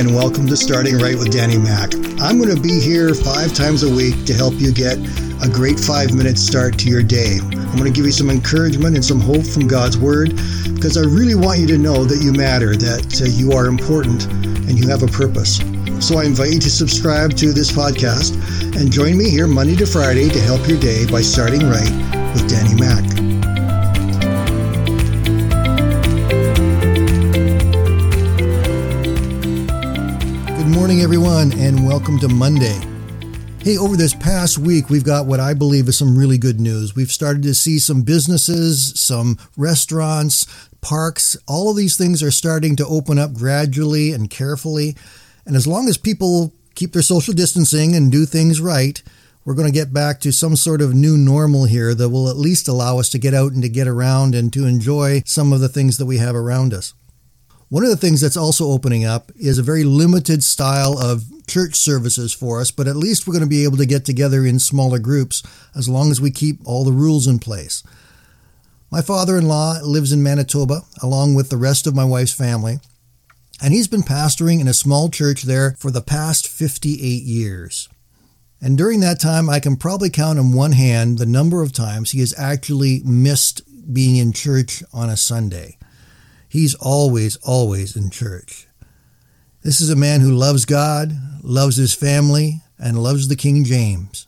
and welcome to Starting Right with Danny Mack. I'm going to be here five times a week to help you get a great five minute start to your day. I'm going to give you some encouragement and some hope from God's Word because I really want you to know that you matter, that uh, you are important, and you have a purpose. So I invite you to subscribe to this podcast and join me here Monday to Friday to help your day by starting right with Danny Mack. Everyone, and welcome to Monday. Hey, over this past week, we've got what I believe is some really good news. We've started to see some businesses, some restaurants, parks, all of these things are starting to open up gradually and carefully. And as long as people keep their social distancing and do things right, we're going to get back to some sort of new normal here that will at least allow us to get out and to get around and to enjoy some of the things that we have around us. One of the things that's also opening up is a very limited style of church services for us, but at least we're going to be able to get together in smaller groups as long as we keep all the rules in place. My father in law lives in Manitoba along with the rest of my wife's family, and he's been pastoring in a small church there for the past 58 years. And during that time, I can probably count on one hand the number of times he has actually missed being in church on a Sunday. He's always, always in church. This is a man who loves God, loves his family, and loves the King James.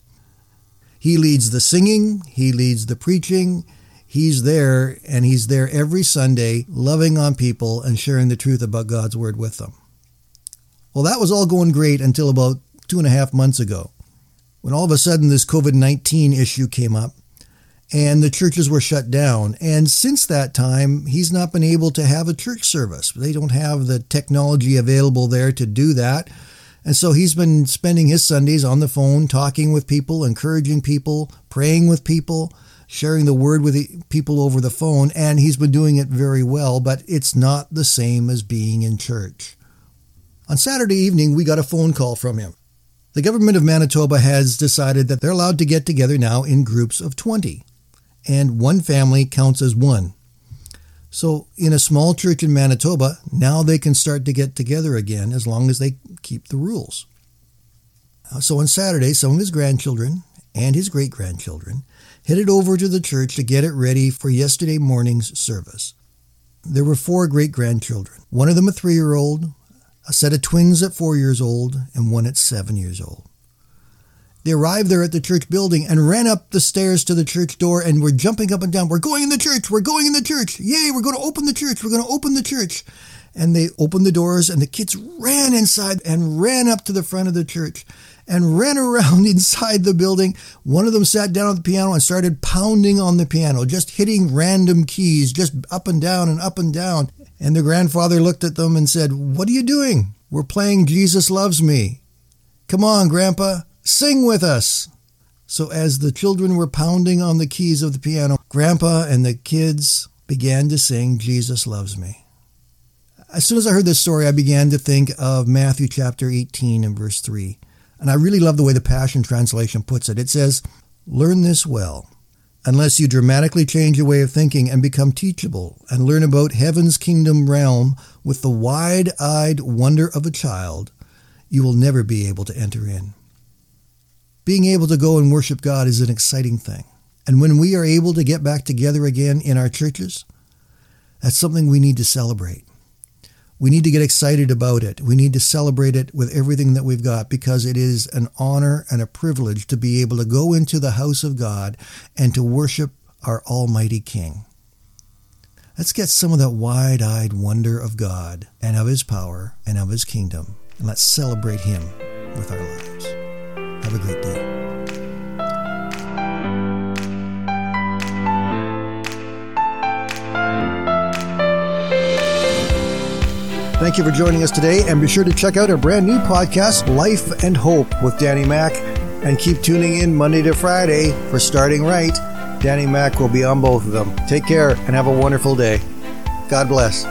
He leads the singing, he leads the preaching. He's there, and he's there every Sunday, loving on people and sharing the truth about God's Word with them. Well, that was all going great until about two and a half months ago, when all of a sudden this COVID 19 issue came up and the churches were shut down. And since that time, he's not been able to have a church service. They don't have the technology available there to do that. And so he's been spending his Sundays on the phone, talking with people, encouraging people, praying with people, sharing the word with people over the phone. And he's been doing it very well, but it's not the same as being in church. On Saturday evening, we got a phone call from him. The government of Manitoba has decided that they're allowed to get together now in groups of 20 and one family counts as one. So, in a small church in Manitoba, now they can start to get together again as long as they keep the rules. Uh, so, on Saturday, some of his grandchildren and his great grandchildren headed over to the church to get it ready for yesterday morning's service. There were four great grandchildren one of them a three year old, a set of twins at four years old, and one at seven years old. They arrived there at the church building and ran up the stairs to the church door and were jumping up and down. We're going in the church. We're going in the church. Yay, we're going to open the church. We're going to open the church. And they opened the doors and the kids ran inside and ran up to the front of the church and ran around inside the building. One of them sat down at the piano and started pounding on the piano, just hitting random keys, just up and down and up and down. And the grandfather looked at them and said, What are you doing? We're playing Jesus Loves Me. Come on, Grandpa. Sing with us! So, as the children were pounding on the keys of the piano, Grandpa and the kids began to sing, Jesus Loves Me. As soon as I heard this story, I began to think of Matthew chapter 18 and verse 3. And I really love the way the Passion Translation puts it. It says, Learn this well. Unless you dramatically change your way of thinking and become teachable and learn about heaven's kingdom realm with the wide eyed wonder of a child, you will never be able to enter in. Being able to go and worship God is an exciting thing. And when we are able to get back together again in our churches, that's something we need to celebrate. We need to get excited about it. We need to celebrate it with everything that we've got because it is an honor and a privilege to be able to go into the house of God and to worship our Almighty King. Let's get some of that wide eyed wonder of God and of His power and of His kingdom, and let's celebrate Him with our lives. Have a great day. Thank you for joining us today, and be sure to check out our brand new podcast, Life and Hope with Danny Mack, and keep tuning in Monday to Friday for Starting Right. Danny Mack will be on both of them. Take care and have a wonderful day. God bless.